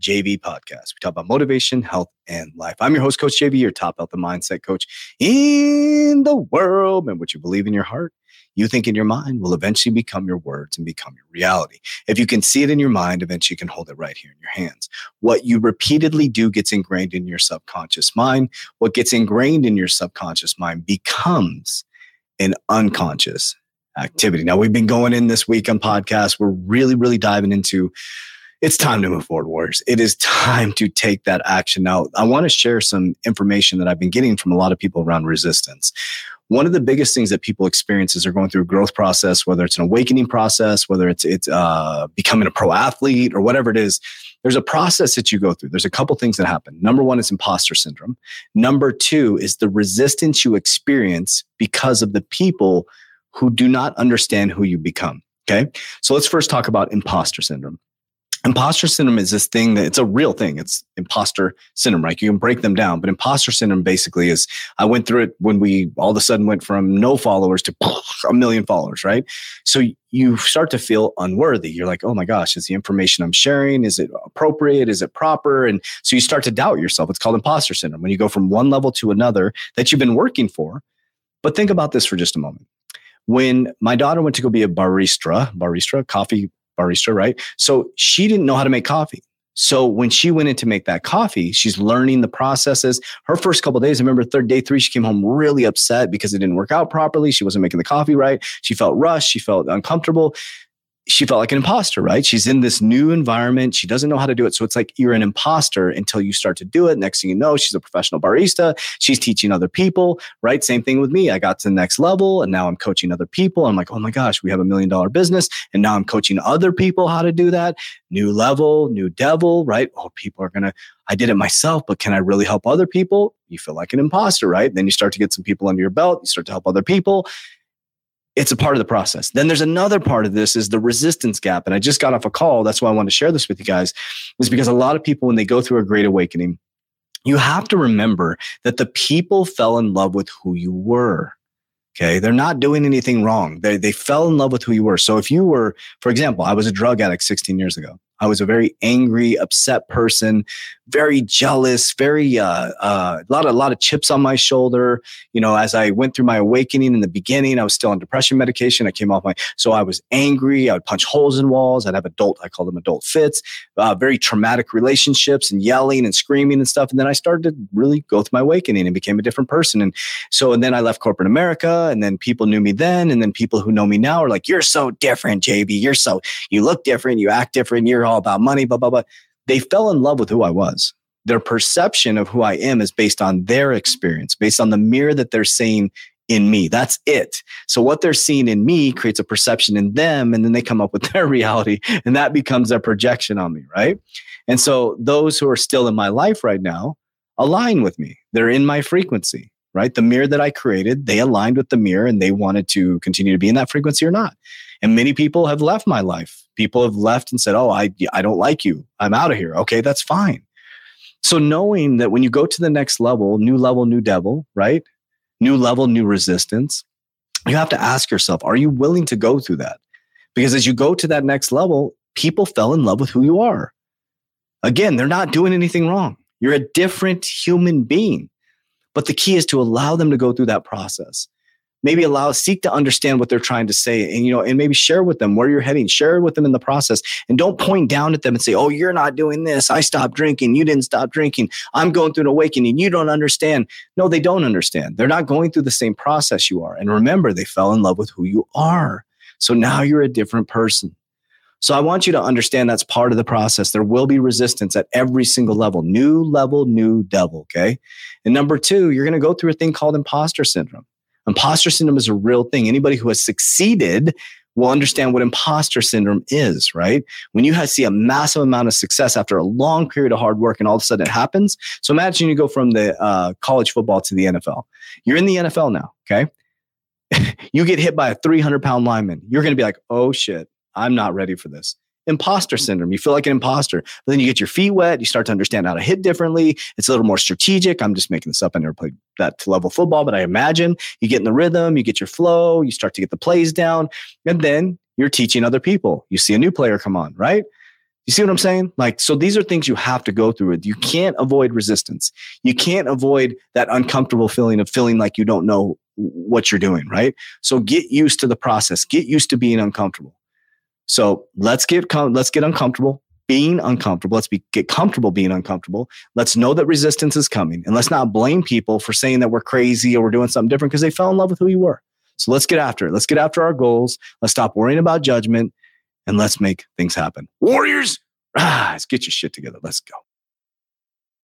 JV podcast. We talk about motivation, health, and life. I'm your host, Coach JV, your top health and mindset coach in the world. And what you believe in your heart, you think in your mind will eventually become your words and become your reality. If you can see it in your mind, eventually you can hold it right here in your hands. What you repeatedly do gets ingrained in your subconscious mind. What gets ingrained in your subconscious mind becomes an unconscious activity. Now, we've been going in this week on podcast. We're really, really diving into it's time to move forward, Warriors. It is time to take that action. Now, I want to share some information that I've been getting from a lot of people around resistance. One of the biggest things that people experience is they're going through a growth process, whether it's an awakening process, whether it's it's uh, becoming a pro athlete or whatever it is. There's a process that you go through. There's a couple things that happen. Number one is imposter syndrome. Number two is the resistance you experience because of the people who do not understand who you become. Okay. So let's first talk about imposter syndrome imposter syndrome is this thing that it's a real thing. It's imposter syndrome, right? You can break them down, but imposter syndrome basically is I went through it when we all of a sudden went from no followers to a million followers, right? So you start to feel unworthy. You're like, oh my gosh, is the information I'm sharing, is it appropriate? Is it proper? And so you start to doubt yourself. It's called imposter syndrome when you go from one level to another that you've been working for. But think about this for just a moment. When my daughter went to go be a barista, barista, coffee barista, right? So she didn't know how to make coffee. So when she went in to make that coffee, she's learning the processes. Her first couple days, I remember third day three, she came home really upset because it didn't work out properly. She wasn't making the coffee right. She felt rushed. She felt uncomfortable she felt like an imposter, right? She's in this new environment. She doesn't know how to do it. So it's like you're an imposter until you start to do it. Next thing you know, she's a professional barista. She's teaching other people, right? Same thing with me. I got to the next level and now I'm coaching other people. I'm like, oh my gosh, we have a million dollar business. And now I'm coaching other people how to do that. New level, new devil, right? Oh, people are going to, I did it myself, but can I really help other people? You feel like an imposter, right? Then you start to get some people under your belt. You start to help other people it's a part of the process. Then there's another part of this is the resistance gap. And I just got off a call. That's why I want to share this with you guys, is because a lot of people, when they go through a great awakening, you have to remember that the people fell in love with who you were. Okay. They're not doing anything wrong. They, they fell in love with who you were. So if you were, for example, I was a drug addict 16 years ago. I was a very angry, upset person, very jealous, very uh, uh, a lot of a lot of chips on my shoulder. You know, as I went through my awakening in the beginning, I was still on depression medication. I came off my so I was angry. I would punch holes in walls. I'd have adult, I call them adult fits. Uh, very traumatic relationships and yelling and screaming and stuff. And then I started to really go through my awakening and became a different person. And so and then I left corporate America, and then people knew me then, and then people who know me now are like, "You're so different, JV. You're so you look different. You act different. You're all about money, blah, blah, blah. They fell in love with who I was. their perception of who I am is based on their experience, based on the mirror that they're seeing in me. That's it. So what they're seeing in me creates a perception in them, and then they come up with their reality, and that becomes their projection on me, right? And so those who are still in my life right now align with me. They're in my frequency, right? The mirror that I created, they aligned with the mirror and they wanted to continue to be in that frequency or not. And many people have left my life. People have left and said, Oh, I, I don't like you. I'm out of here. Okay, that's fine. So knowing that when you go to the next level, new level, new devil, right? New level, new resistance, you have to ask yourself, are you willing to go through that? Because as you go to that next level, people fell in love with who you are. Again, they're not doing anything wrong. You're a different human being. But the key is to allow them to go through that process. Maybe allow seek to understand what they're trying to say and you know and maybe share with them where you're heading. Share with them in the process and don't point down at them and say oh you're not doing this. I stopped drinking. You didn't stop drinking. I'm going through an awakening. You don't understand. No they don't understand. They're not going through the same process you are. And remember they fell in love with who you are. So now you're a different person so I want you to understand that's part of the process. There will be resistance at every single level, new level, new devil. Okay. And number two, you're going to go through a thing called imposter syndrome. Imposter syndrome is a real thing. Anybody who has succeeded will understand what imposter syndrome is, right? When you see a massive amount of success after a long period of hard work and all of a sudden it happens. So imagine you go from the uh, college football to the NFL. You're in the NFL now, okay? you get hit by a 300 pound lineman. You're going to be like, oh shit, I'm not ready for this imposter mm. syndrome. You feel like an imposter. But then you get your feet wet. You start to understand how to hit differently. It's a little more strategic. I'm just making this up. I never played that level football, but I imagine you get in the rhythm, you get your flow, you start to get the plays down, and then you're teaching other people. You see a new player come on, right? You see what I'm saying? Like, so these are things you have to go through. With. You can't avoid resistance. You can't avoid that uncomfortable feeling of feeling like you don't know what you're doing, right? So get used to the process. Get used to being uncomfortable. So let's get com- let's get uncomfortable being uncomfortable. Let's be, get comfortable being uncomfortable. Let's know that resistance is coming, and let's not blame people for saying that we're crazy or we're doing something different because they fell in love with who you were. So let's get after it. Let's get after our goals. Let's stop worrying about judgment, and let's make things happen. Warriors, ah, let's get your shit together. Let's go.